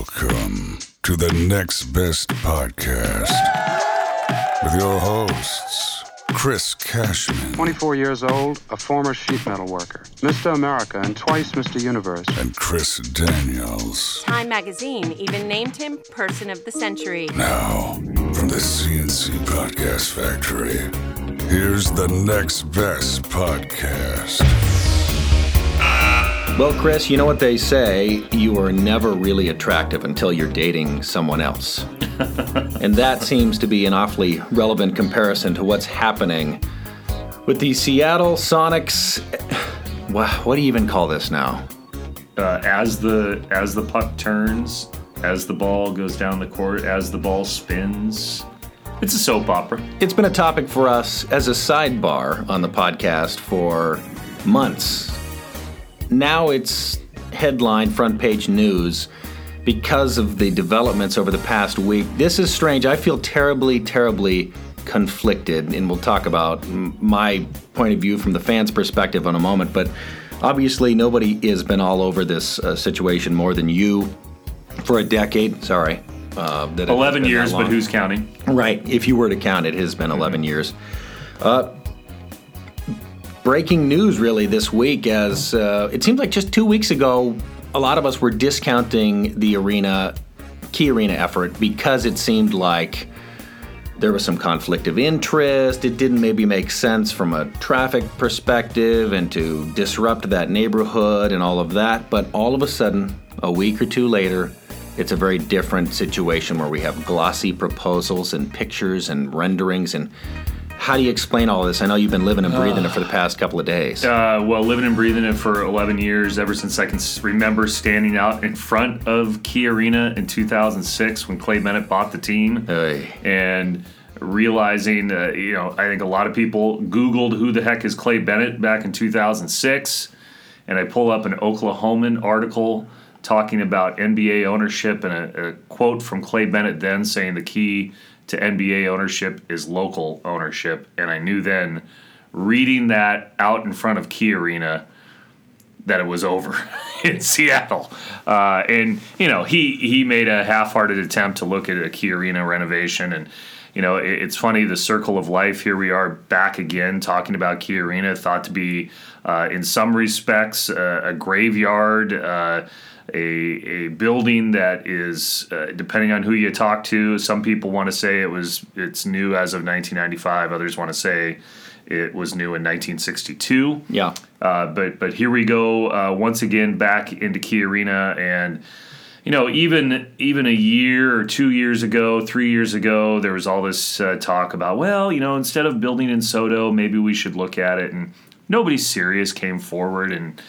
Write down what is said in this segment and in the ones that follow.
Welcome to the Next Best Podcast with your hosts, Chris Cashman 24 years old, a former sheet metal worker, Mr. America, and twice Mr. Universe. and Chris Daniels. Time magazine even named him Person of the Century. Now, from the CNC Podcast Factory, here's the Next Best Podcast. Well, Chris, you know what they say you are never really attractive until you're dating someone else. and that seems to be an awfully relevant comparison to what's happening with the Seattle Sonics. What do you even call this now? uh, as the as the puck turns, as the ball goes down the court, as the ball spins. It's a soap opera. It's been a topic for us as a sidebar on the podcast for months. Now it's headline front page news because of the developments over the past week. This is strange. I feel terribly, terribly conflicted, and we'll talk about my point of view from the fans' perspective in a moment. But obviously, nobody has been all over this uh, situation more than you for a decade. Sorry. Uh, that Eleven been that years, but who's counting? Right. If you were to count, it has been 11 years. Uh, breaking news, really, this week, as uh, it seems like just two weeks ago, a lot of us were discounting the arena, key arena effort because it seemed like there was some conflict of interest. It didn't maybe make sense from a traffic perspective and to disrupt that neighborhood and all of that. But all of a sudden, a week or two later, it's a very different situation where we have glossy proposals and pictures and renderings. And how do you explain all of this? I know you've been living and breathing it for the past couple of days. Uh, well, living and breathing it for 11 years, ever since I can remember standing out in front of Key Arena in 2006 when Clay Bennett bought the team. Hey. and realizing, uh, you know, I think a lot of people Googled who the heck is Clay Bennett back in 2006, and I pull up an Oklahoman article talking about NBA ownership and a, a quote from Clay Bennett then saying the key to NBA ownership is local ownership, and I knew then, reading that out in front of Key Arena that it was over in Seattle. Uh, and you know, he he made a half-hearted attempt to look at a Key Arena renovation, and you know, it, it's funny the circle of life. Here we are back again talking about Key Arena, thought to be uh, in some respects uh, a graveyard. A, a building that is uh, depending on who you talk to some people want to say it was it's new as of 1995 others want to say it was new in 1962 Yeah. uh, but but here we go uh, once again back into Key Arena, and you know even even a year or two years ago, three years ago, there was all this uh, talk about well, you know, instead of building in SODO, maybe we should look at it, and nobody serious came forward, and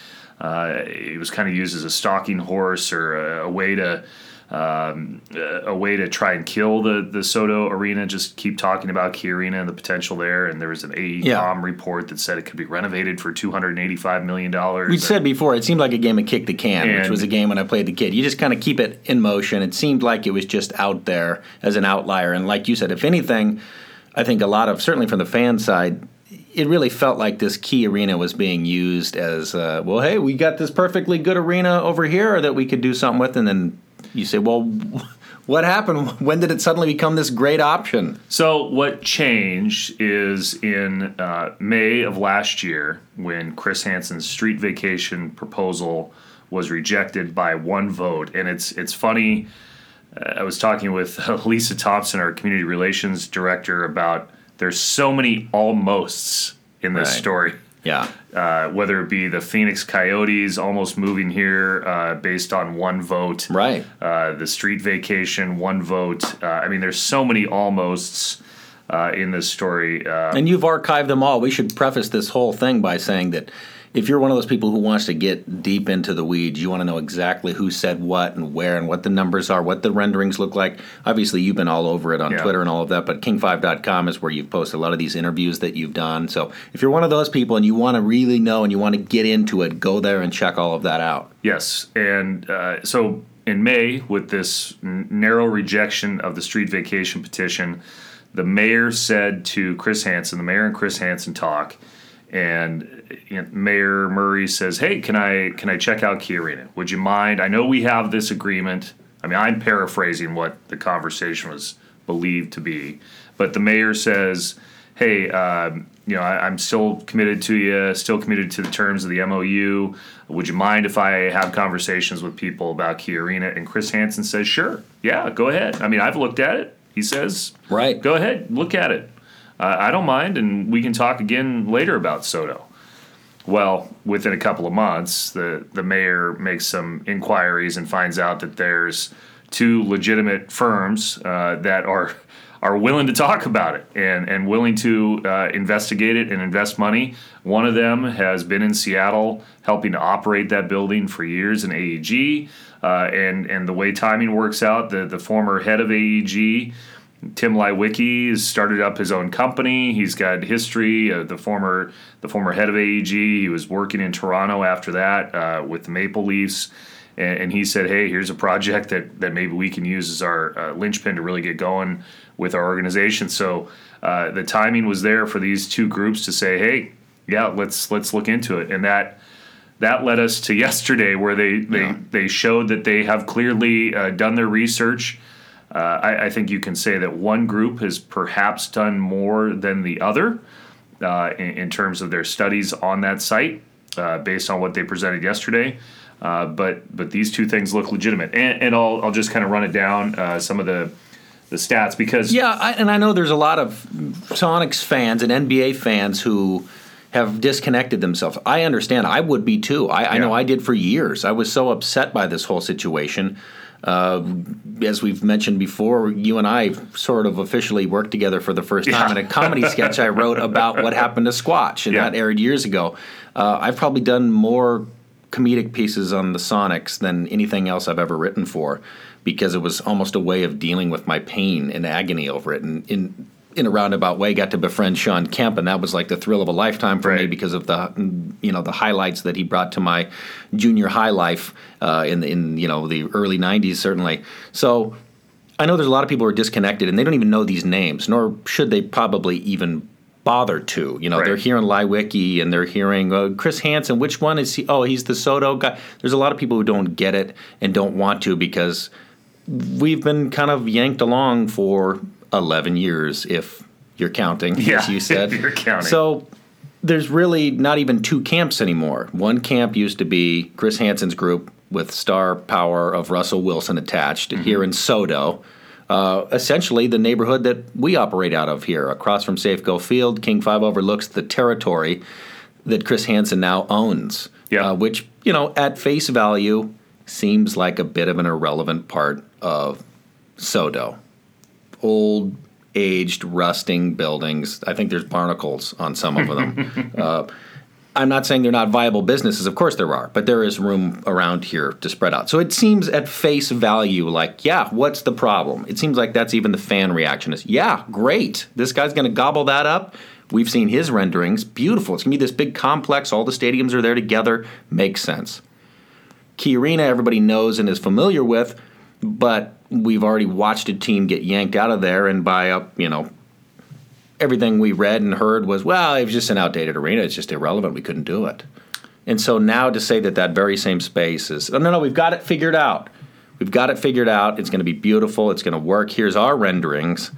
uh, it was kind of used as a stalking horse or a, a way to. Um, a way to try and kill the the SODO arena. Just keep talking about Key Arena and the potential there. And there was an AECOM Yeah. report that said it could be renovated for two hundred and eighty-five million dollars. We said before, it seemed like a game of kick the can, which was a game when I played the kid. You just kind of keep it in motion. It seemed like it was just out there as an outlier. And like you said, if anything, I think a lot of, certainly from the fan side, it really felt like this key arena was being used as, uh, well, hey, we got this perfectly good arena over here that we could do something with. And then you say, well, what happened? When did it suddenly become this great option? So what changed is in uh, May of last year when Chris Hansen's street vacation proposal was rejected by one vote, and it's it's funny. Uh, I was talking with Lisa Thompson, our community relations director, about there's so many almosts in this Right. story. Yeah. Uh, whether it be the Phoenix Coyotes almost moving here uh, based on one vote, Right. uh, the street vacation, one vote. Uh, I mean, there's so many almosts uh, in this story. Uh, And you've archived them all. We should preface this whole thing by saying that if you're one of those people who wants to get deep into the weeds, you want to know exactly who said what and where and what the numbers are, what the renderings look like. Obviously, you've been all over it on Yeah. Twitter and all of that, but king5.com is where you've posted a lot of these interviews that you've done. So if you're one of those people and you want to really know and you want to get into it, go there and check all of that out. yes, and uh, so in May, with this n- narrow rejection of the street vacation petition, the mayor said to Chris Hansen, the mayor and Chris Hansen talk, and you know, Mayor Murray says, "Hey, can I can I check out Key Arena? Would you mind? I know we have this agreement." I mean, I'm paraphrasing what the conversation was believed to be, but the mayor says, "Hey, um, you know, I, I'm still committed to you, still committed to the terms of the MOU. Would you mind if I have conversations with people about Key Arena?" And Chris Hansen says, "Sure, yeah, go ahead. I mean, I've looked at it." He says, Right. Go ahead, look at it. Uh, I don't mind, and we can talk again later about SODO. Well, within a couple of months, the, the mayor makes some inquiries and finds out that there's two legitimate firms uh, that are are willing to talk about it and, and willing to uh, investigate it and invest money. One of them has been in Seattle helping to operate that building for years in AEG. Uh, and, and the way timing works out, the, the former head of AEG Tim Leiweke has started up his own company. He's got history. Uh, the former the former head of AEG. He was working in Toronto after that uh, with the Maple Leafs, and, and, he said, "Hey, here's a project that that maybe we can use as our uh, linchpin to really get going with our organization." So uh, the timing was there for these two groups to say, "Hey, yeah, let's let's look into it," and that that led us to yesterday where they they, Yeah. they showed that they have clearly uh, done their research. Uh, I, I think you can say that one group has perhaps done more than the other uh, in, in terms of their studies on that site, uh, based on what they presented yesterday. Uh, but but these two things look legitimate, and, and I'll I'll just kind of run it down uh, some of the the stats because Yeah, I, and I know there's a lot of Sonics fans and NBA fans who have disconnected themselves. I understand. I would be too. I, I know I did for years. I was so upset by this whole situation. Uh, as we've mentioned before, you and I sort of officially worked together for the first time Yeah. in a comedy sketch I wrote about what happened to Squatch, and Yeah. that aired years ago. Uh, I've probably done more comedic pieces on the Sonics than anything else I've ever written for, because it was almost a way of dealing with my pain and agony over it. And in in a roundabout way, got to befriend Shawn Kemp, and that was like the thrill of a lifetime for me because of the you know the highlights that he brought to my junior high life uh, in the, in you know the early '90s certainly. So. I know there's a lot of people who are disconnected and they don't even know these names, nor should they probably even bother to. You know, Right. they're hearing Leiweke and they're hearing uh, Chris Hansen. Which one is he? Oh, he's the SODO guy. There's a lot of people who don't get it and don't want to because we've been kind of yanked along for 11 years, if you're counting, Yeah, as you said. you're counting. So there's really not even two camps anymore. One camp used to be Chris Hansen's group with star power of Russell Wilson attached Mm-hmm. here in Sodo. Uh, essentially, the neighborhood that we operate out of here, across from Safeco Field, King Five overlooks the territory that Chris Hansen now owns. Yeah. Uh, which you know, at face value, seems like a bit of an irrelevant part of Sodo. Old, aged, rusting buildings. I think there's barnacles on some of them. uh, I'm not saying they're not viable businesses. Of course there are, but there is room around here to spread out. So it seems at face value like, yeah, what's the problem? It seems like that's even the fan reaction is, yeah, great. This guy's going to gobble that up. We've seen his renderings. Beautiful. It's going to be this big complex. All the stadiums are there together. Makes sense. Key Arena, everybody knows and is familiar with, but we've already watched a team get yanked out of there, and by uh, you know everything we read and heard was, well, it was just an outdated arena. It's just irrelevant. We couldn't do it. And so now to say that that very same space is, oh, no, no, we've got it figured out. We've got it figured out. It's going to be beautiful. It's going to work. Here's our renderings.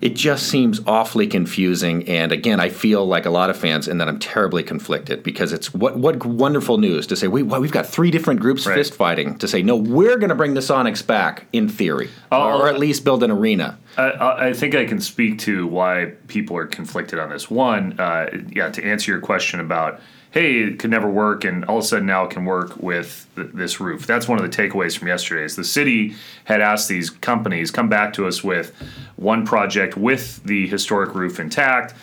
It just seems awfully confusing. And again, I feel like a lot of fans, and that I'm terribly conflicted because it's what what wonderful news to say, wait, wow, we've got three different groups Right. fist fighting to say, no, we're going to bring the Sonics back in theory, or at least build an arena. I- I, I think I can speak to why people are conflicted on this. One, uh, yeah, to answer your question about, hey, it could never work, and all of a sudden now it can work with th- this roof. That's one of the takeaways from yesterday. Is the city had asked these companies come back to us with one project with the historic roof intact,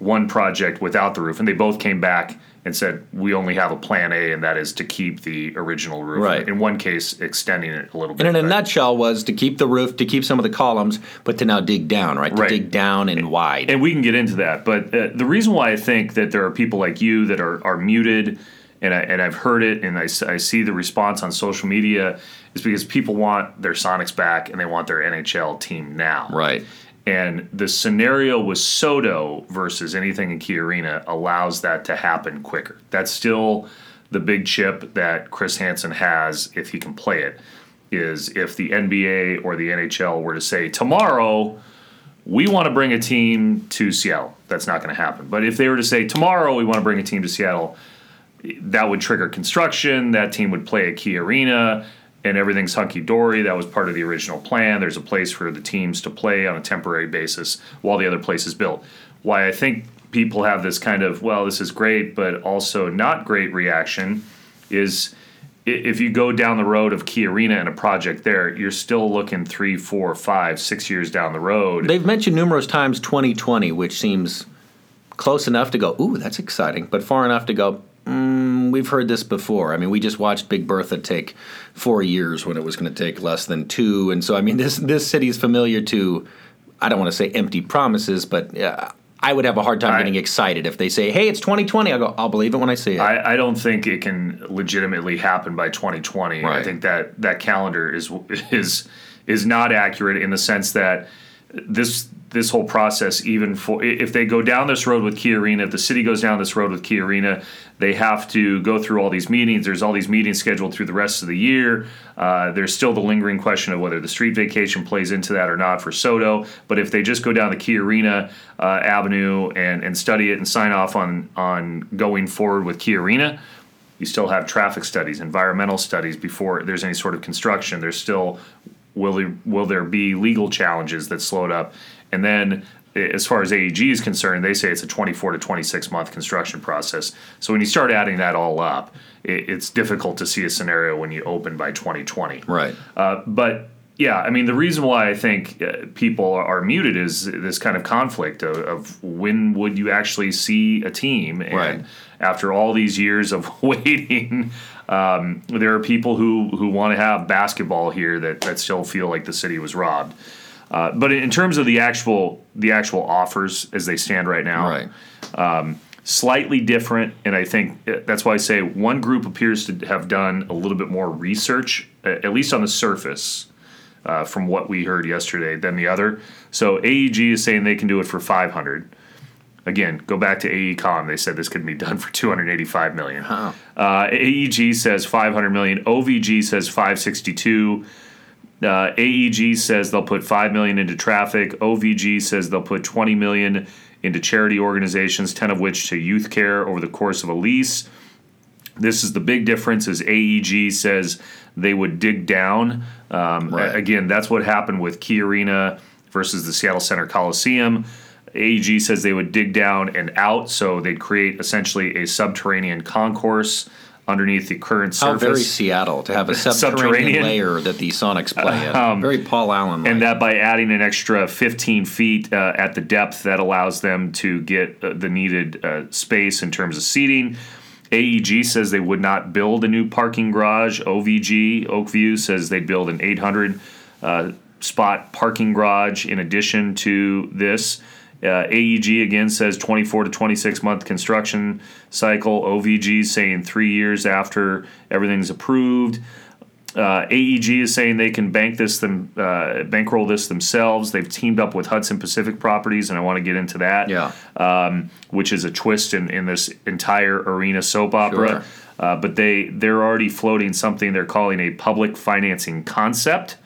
one project without the roof, and they both came back and said we only have a plan A, and that is to keep the original roof. Right. In one case, extending it a little bit. And in a nutshell, was to keep the roof, to keep some of the columns, but to now dig down, right? To Right. dig down and wide. and we can get into that. But uh, the reason why I think that there are people like you that are, are muted, and I, and I've heard it, and I see the response on social media, is because people want their Sonics back and they want their NHL team now. right. And the scenario with SODO versus anything in Key Arena allows that to happen quicker. That's still the big chip that Chris Hansen has if he can play it. is if the NBA or the NHL were to say tomorrow we want to bring a team to Seattle. That's not going to happen. But if they were to say tomorrow we want to bring a team to Seattle, that would trigger construction. That team would play at Key Arena, and everything's hunky dory. That was part of the original plan. There's a place for the teams to play on a temporary basis while the other place is built. Why I think people have this kind of well, this is great, but also not great reaction is if you go down the road of Key Arena and a project there, you're still looking three, four, five, six years down the road. They've mentioned numerous times 2020, which seems close enough to go, ooh, that's exciting, but far enough to go, mm, we've heard this before. I mean, we just watched Big Bertha take four years when it was going to take less than two, and so I mean, this this city is familiar to. I don't want to say empty promises, but uh, I would have a hard time I- getting excited if they say, "Hey, it's 2020." I'll go, "I'll believe it when I see it." I, I don't think it can legitimately happen by 2020. I think that that calendar is is is not accurate in the sense that this this whole process, even for if they go down this road with Key Arena, if the city goes down this road with Key Arena, they have to go through all these meetings. There's all these meetings scheduled through the rest of the year. Uh, there's still the lingering question of whether the street vacation plays into that or not for SODO. But if they just go down the Key Arena uh, avenue and, and study it and sign off on on going forward with Key Arena, you still have traffic studies, environmental studies before there's any sort of construction. There's still will there will there be legal challenges that slow it up, and then eh, as far as AEG is concerned, they say it's a 24 to 26 month construction process. So when you start adding that all up, it, it's difficult to see a scenario when you open by 2020. right. Uh, but yeah, I mean, the reason why I think uh, people are muted is this kind of conflict of, of when would you actually see a team? And Right. after all these years of waiting, um, there are people who, who want to have basketball here that, that still feel like the city was robbed. Uh, but in terms of the actual the actual offers as they stand right now, Right. slightly different, and I think uh, that's why I say one group appears to have done a little bit more research, at least on the surface, uh, from what we heard yesterday, than the other. So AEG is saying they can do it for 500. Again, go back to AECOM. They said this could be done for 285 million. Uh, AEG says 500 million. OVG says 562. Uh, AEG says they'll put five million into traffic. OVG says they'll put 20 million into charity organizations, 10 of which to youth care over the course of a lease. This is the big difference. Is AEG says they would dig down. Um, Right. Again, that's what happened with Key Arena versus the Seattle Center Coliseum. AEG says they would dig down and out, so they'd create essentially a subterranean concourse underneath the current How surface. very Seattle to have a subterranean, Subterranean. layer that the Sonics play in. very Paul Allen. and that by adding an extra 15 feet uh, at the depth, that allows them to get uh, the needed uh, space in terms of seating. AEG says they would not build a new parking garage. OVG, Oak View, says they'd build an 800 uh, spot parking garage in addition to this. Uh, AEG again says 24 to 26 month construction cycle. OVG saying three years after everything's approved. Uh, AEG is saying they can bank this them uh, bankroll this themselves. They've teamed up with Hudson Pacific Properties, and I want to get into that. Yeah. um, which is a twist in, in this entire arena soap opera. Sure. Uh, but they they're already floating something they're calling a public financing concept.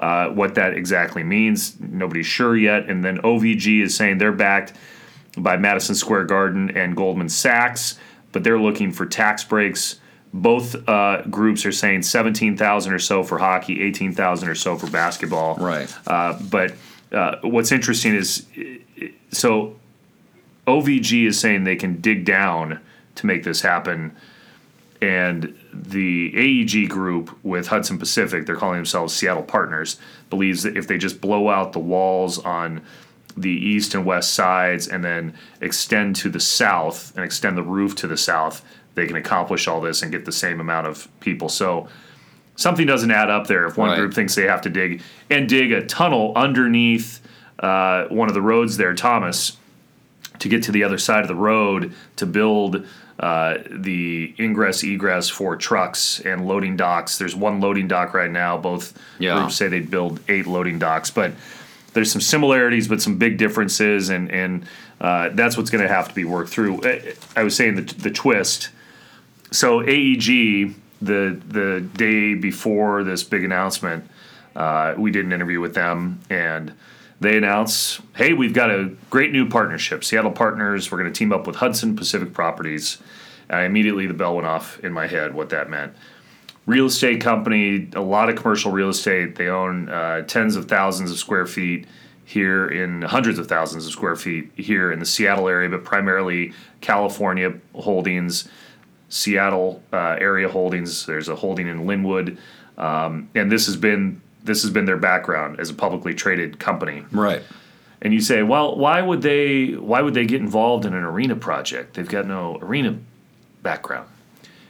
Uh, what that exactly means, nobody's sure yet. And then OVG is saying they're backed by Madison Square Garden and Goldman Sachs, but they're looking for tax breaks. Both uh, groups are saying seventeen thousand or so for hockey, eighteen thousand or so for basketball. Right. Uh, but uh, what's interesting is, so OVG is saying they can dig down to make this happen, and the AEG group with Hudson Pacific, they're calling themselves Seattle Partners, believes that if they just blow out the walls on the east and west sides and then extend to the south and extend the roof to the south, they can accomplish all this and get the same amount of people. So something doesn't add up there if one Right. group thinks they have to dig and dig a tunnel underneath uh, one of the roads there, Thomas, to get to the other side of the road to build uh, the ingress egress for trucks and loading docks. There's one loading dock right now. Both Yeah. groups say they'd build eight loading docks, but there's some similarities but some big differences, and and uh, that's what's going to have to be worked through. I- I was saying the the twist. So AEG the the day before this big announcement, uh, we did an interview with them, and they announce, "Hey, we've got a great new partnership. Seattle Partners. We're going to team up with Hudson Pacific Properties." And immediately the bell went off in my head what that meant. Real estate company, a lot of commercial real estate. They own uh, tens of thousands of square feet here in hundreds of thousands of square feet here in the Seattle area, but primarily California holdings, Seattle uh, area holdings. There's a holding in Lynnwood, um, and this has been this has been their background as a publicly traded company. Right. And you say, well, why would they why would they get involved in an arena project? They've got no arena background.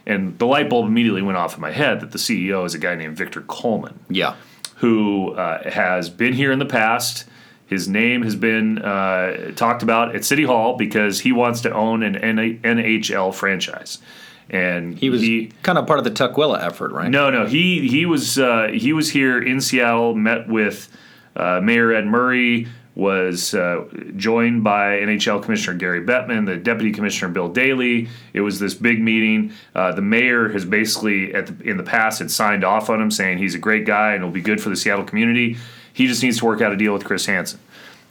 And the light bulb immediately went off in my head that the CEO is a guy named Victor Coleman Yeah. who uh, has been here in the past. His name has been uh, talked about at City Hall because he wants to own an NHL franchise, and He was he, kind of part of the Tukwila effort, right? no, no. He he was uh, he was here in Seattle. Met with uh, Mayor Ed Murray. Was uh, joined by NHL Commissioner Gary Bettman, the Deputy Commissioner Bill Daly. It was this big meeting. Uh, the mayor has basically, at the, in the past, had signed off on him, saying he's a great guy and will be good for the Seattle community. He just needs to work out a deal with Chris Hansen.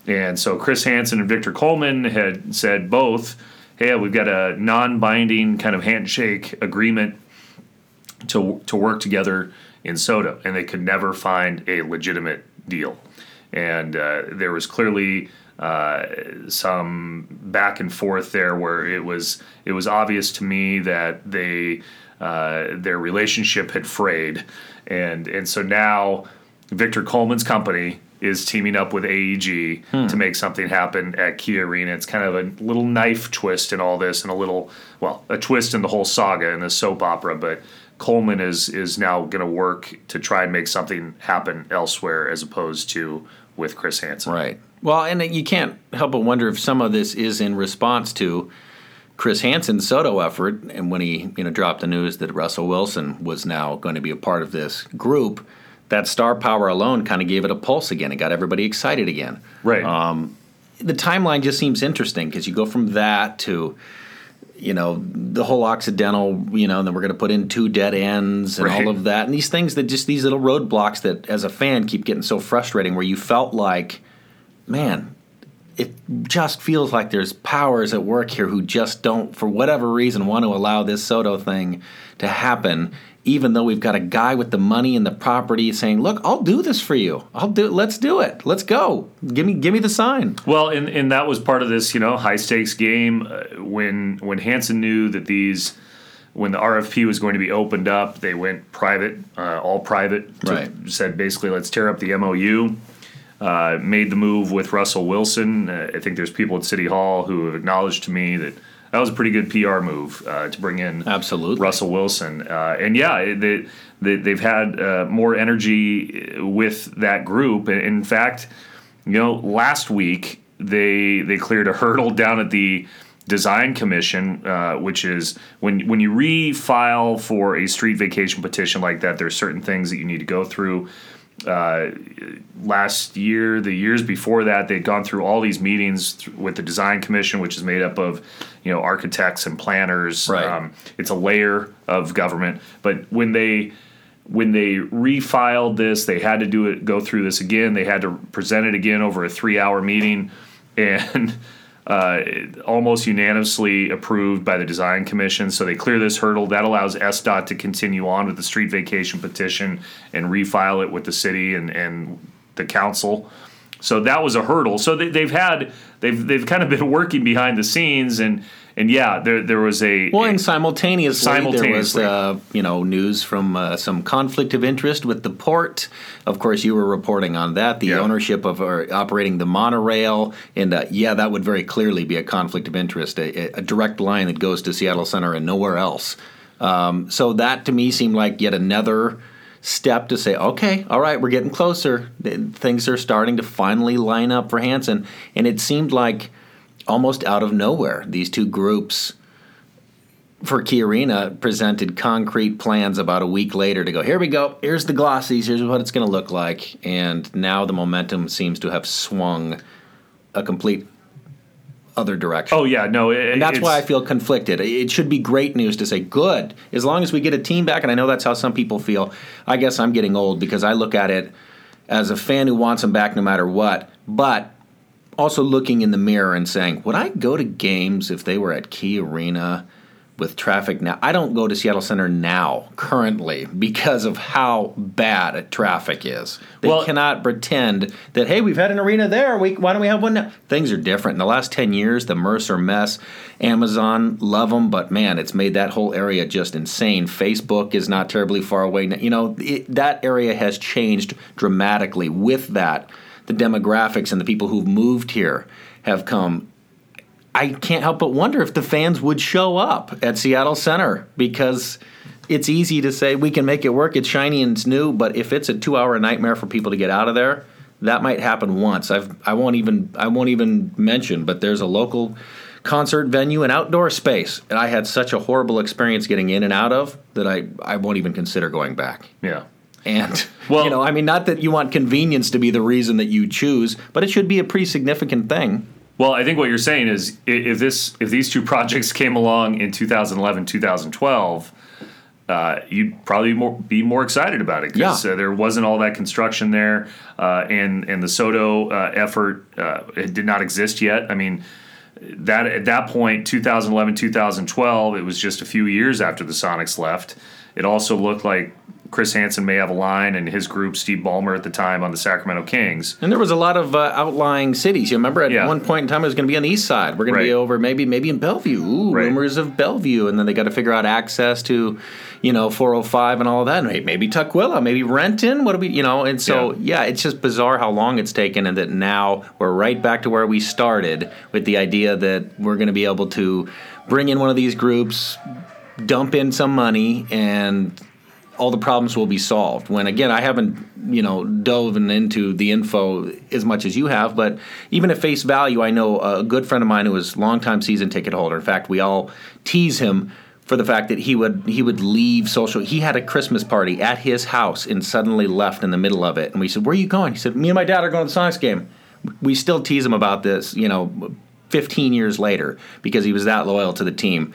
And so Chris Hansen and Victor Coleman had said both, "Hey, we've got a non-binding kind of handshake agreement to to work together in SODO, and they could never find a legitimate deal. And uh, there was clearly uh, some back and forth there, where it was it was obvious to me that they uh, their relationship had frayed, and and so now Victor Coleman's company is teaming up with AEG hmm. to make something happen at Key Arena. It's kind of a little knife twist in all this, and a little well, a twist in the whole saga and the soap opera. But Coleman is is now going to work to try and make something happen elsewhere, as opposed to with Chris Hansen. Right. Well, and you can't help but wonder if some of this is in response to Chris Hansen's SODO effort, and when he you know dropped the news that Russell Wilson was now going to be a part of this group, that star power alone kind of gave it a pulse again. It got everybody excited again. Right. Um, the timeline just seems interesting because you go from that to you know the whole Occidental, you know, and then we're going to put in two dead ends and Right. all of that, and these things that just these little roadblocks that, as a fan, keep getting so frustrating. Where you felt like, man, it just feels like there's powers at work here who just don't, for whatever reason, want to allow this SODO thing to happen. Even though we've got a guy with the money and the property saying, "Look, I'll do this for you. I'll do. Let's do it. Let's go. Give me, give me the sign." Well, and, and that was part of this, you know, high stakes game. Uh, when when Hansen knew that these, when the RFP was going to be opened up, they went private, uh, all private. to- Right. Said basically, let's tear up the MOU. Uh, made the move with Russell Wilson. Uh, I think there's people at City Hall who have acknowledged to me that that was a pretty good PR move uh, to bring in Absolutely. Russell Wilson. Uh, and yeah, they, they, they've had uh, more energy with that group. In- In fact, you know, last week they they cleared a hurdle down at the design commission, uh, which is when when you refile for a street vacation petition like that, there's certain things that you need to go through. Uh, last year, the years before that, they'd gone through all these meetings th- with the design commission, which is made up of you know architects and planners. Right. Um, it's a layer of government, but when they when they refiled this, they had to do it, go through this again. They had to present it again over a three-hour meeting, and uh, almost unanimously approved by the design commission. So they clear this hurdle. That allows SDOT to continue on with the street vacation petition and refile it with the city and and the council. So that was a hurdle. So they, they've had they've they've kind of been working behind the scenes and and yeah, there there was a Well, and simultaneously, there was uh, you know news from uh, some conflict of interest with the port. Of course, you were reporting on that, the Yeah. ownership of or operating the monorail, and uh, yeah, that would very clearly be a conflict of interest, a, a direct line that goes to Seattle Center and nowhere else. Um, so that to me seemed like yet another step to say, okay, all right, we're getting closer. Things are starting to finally line up for Hansen, and it seemed like almost out of nowhere, these two groups for Key Arena presented concrete plans about a week later to go, here we go, here's the glossies, here's what it's going to look like. And now the momentum seems to have swung a complete other direction. Oh yeah, no, it, And that's why I feel conflicted. It should be great news to say, good, as long as we get a team back. And I know that's how some people feel. I guess I'm getting old because I look at it as a fan who wants them back no matter what, but also looking in the mirror and saying, would I go to games if they were at Key Arena with traffic now? I don't go to Seattle Center now, currently, because of how bad traffic is. They Well- cannot pretend that, hey, we've had an arena there. We, why don't we have one now? Things are different. In the last 10 years, the Mercer mess, Amazon, love them, but man, it's made that whole area just insane. Facebook is not terribly far away. You know, it, that area has changed dramatically. With that, the demographics and the people who've moved here have come I can't help but wonder if the fans would show up at Seattle Center because it's easy to say we can make it work. It's shiny and it's new, but if it's a two-hour nightmare for people to get out of there, that might happen once. I've I won't even I won't even mention, but there's a local concert venue and outdoor space, and I had such a horrible experience getting in and out of that I I won't even consider going back. yeah. And Well- you know, I mean, not that you want convenience to be the reason that you choose, but it should be a pretty significant thing. Well, I think what you're saying is if this if these two projects came along in 2011, 2012, uh, you'd probably more, be more excited about it because Yeah. uh, there wasn't all that construction there, uh, and and the SODO uh, effort uh, it did not exist yet. I mean. That at that point, 2011, 2012, it was just a few years after the Sonics left. It also looked like Chris Hansen may have a line, and his group, Steve Ballmer at the time, on the Sacramento Kings. And there was a lot of uh, outlying cities. You remember at Yeah. one point in time it was going to be on the east side. We're going to be over maybe maybe in Bellevue. Ooh, Right. rumors of Bellevue, and then they got to figure out access to, you know, 405 and all of that. Maybe, maybe Tukwila, maybe Renton. What do we, you know? And so yeah. it's just bizarre how long it's taken, and that now we're right back to where we started with the idea that we're going to be able to bring in one of these groups, dump in some money, and all the problems will be solved. When again, I haven't you know dove into the info as much as you have, but even at face value, I know a good friend of mine who was longtime season ticket holder. In fact, we all tease him for the fact that he would he would leave social. He had a Christmas party at his house and suddenly left in the middle of it. And we said, "Where are you going?" He said, "Me and my dad are going to the Sonics game." We still tease him about this, you know, 15 years later because he was that loyal to the team.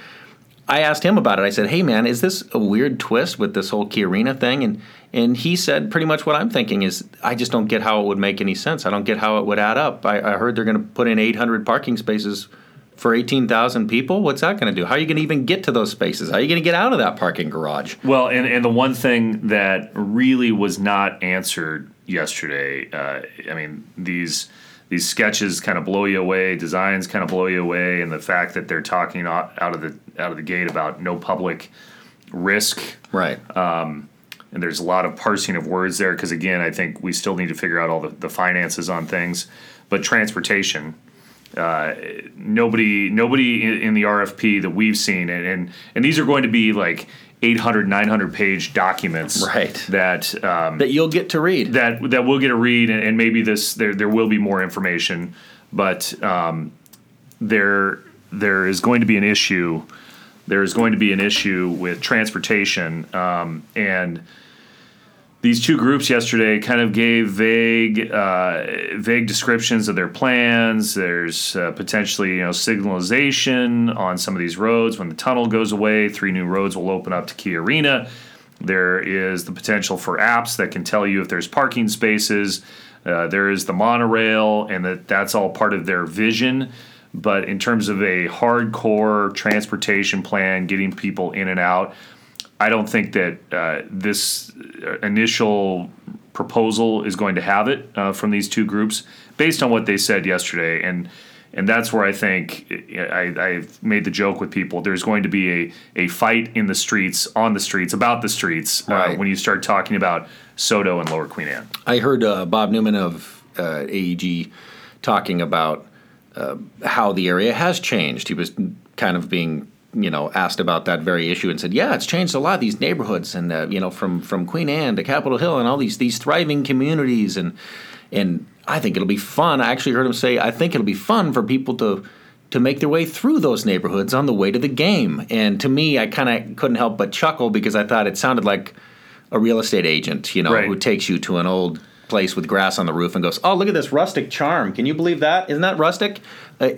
I asked him about it. I said, "Hey, man, is this a weird twist with this whole Key Arena thing?" And and he said pretty much what I'm thinking is, I just don't get how it would make any sense. I don't get how it would add up. I, I heard they're going to put in 800 parking spaces for 18,000 people. What's that going to do? How are you going to even get to those spaces? How are you going to get out of that parking garage? Well, and, and the one thing that really was not answered yesterday, uh, I mean, these these sketches kind of blow you away, designs kind of blow you away, and the fact that they're talking out, out of the out of the gate about no public risk, Right. and there's a lot of parsing of words there because again, I think we still need to figure out all the, the finances on things, but transportation. Uh, nobody, nobody in, in the RFP that we've seen, and, and and these are going to be like 800, 900 page documents, Right. That um, that you'll get to read. that that we'll get to read, and, and maybe this there there will be more information, but um, there there is going to be an issue. There is going to be an issue with transportation, um, and these two groups yesterday kind of gave vague uh, vague descriptions of their plans. There's uh, potentially you know signalization on some of these roads when the tunnel goes away. Three new roads will open up to Key Arena. There is the potential for apps that can tell you if there's parking spaces. Uh, there is the monorail, and that that's all part of their vision. But in terms of a hardcore transportation plan, getting people in and out, I don't think that uh, this initial proposal is going to have it uh, from these two groups, based on what they said yesterday, and and that's where I think I, I've made the joke with people. There's going to be a a fight in the streets, on the streets, about the streets uh, when you start talking about SODO and Lower Queen Anne. I heard uh, Bob Newman of uh, AEG talking about uh, how the area has changed. He was kind of being, you know, asked about that very issue and said, "Yeah, it's changed a lot. These neighborhoods, and uh, you know, from from Queen Anne to Capitol Hill, and all these these thriving communities, and and I think it'll be fun. I actually heard him say, I think it'll be fun for people to." To make their way through those neighborhoods on the way to the game, and to me, I kind of couldn't help but chuckle because I thought it sounded like a real estate agent, you know, Right. who takes you to an old place with grass on the roof and goes, "Oh, look at this rustic charm. Can you believe that? Isn't that rustic?" Uh,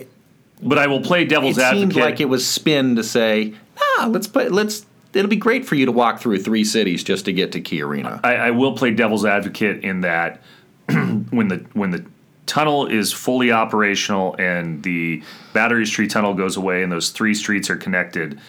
But I will play devil's it advocate. It seemed like it was spin to say, ah, let's play, let's. It'll be great for you to walk through three cities just to get to Key Arena. I, I will play devil's advocate in that when the when the tunnel is fully operational and the Battery Street tunnel goes away and those three streets are connected,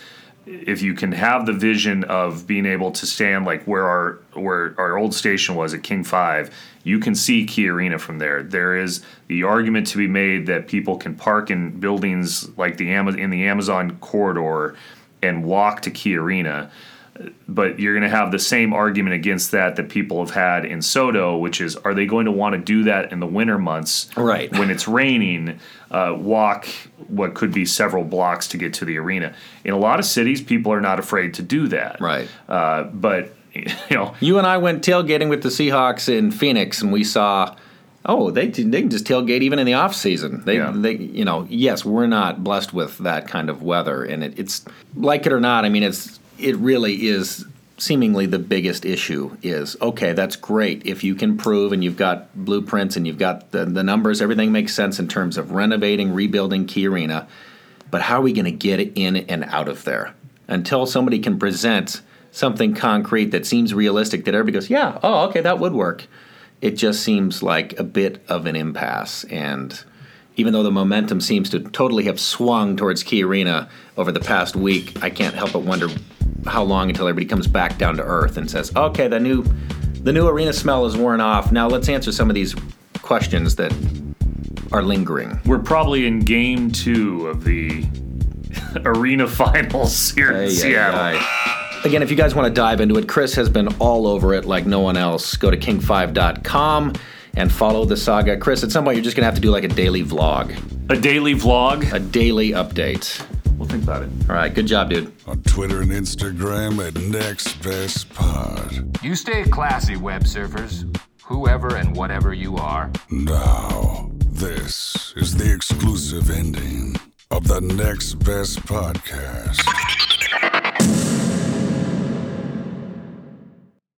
if you can have the vision of being able to stand like where our where our old station was at King Five, you can see Key Arena from there. There is the argument to be made that people can park in buildings like the Amazon in the Amazon corridor and walk to Key Arena but you're going to have the same argument against that that people have had in SODO, which is are they going to want to do that in the winter months, Right. When it's raining, uh, walk what could be several blocks to get to the arena. In a lot of cities, people are not afraid to do that, Right. Uh, but you know, You and I went tailgating with the Seahawks in Phoenix, and we saw, oh, they they can just tailgate even in the off season. They, Yeah. they, you know, yes, we're not blessed with that kind of weather, and it, it's like it or not. I mean, it's it really is seemingly the biggest issue. Is okay, that's great if you can prove and you've got blueprints and you've got the, the numbers, everything makes sense in terms of renovating, rebuilding Key Arena. But how are we going to get in and out of there until somebody can present something concrete that seems realistic that everybody goes, yeah, oh, okay, that would work. It just seems like a bit of an impasse. And even though the momentum seems to totally have swung towards Key Arena over the past week, I can't help but wonder how long until everybody comes back down to earth and says, okay, the new the new arena smell is worn off. Now let's answer some of these questions that are lingering. we're probably in game two of the arena finals here in Seattle. Again, if you guys want to dive into it, Chris has been all over it like no one else. Go to king5.com and follow the saga. Chris, at some point you're just going to have to do like a daily vlog, A daily vlog. a daily update. We'll think about it. All right, good job, dude. On Twitter and Instagram at Next Best Pod. You stay classy, web surfers. Whoever and whatever you are. Now, this is the exclusive ending of the Next Best Podcast.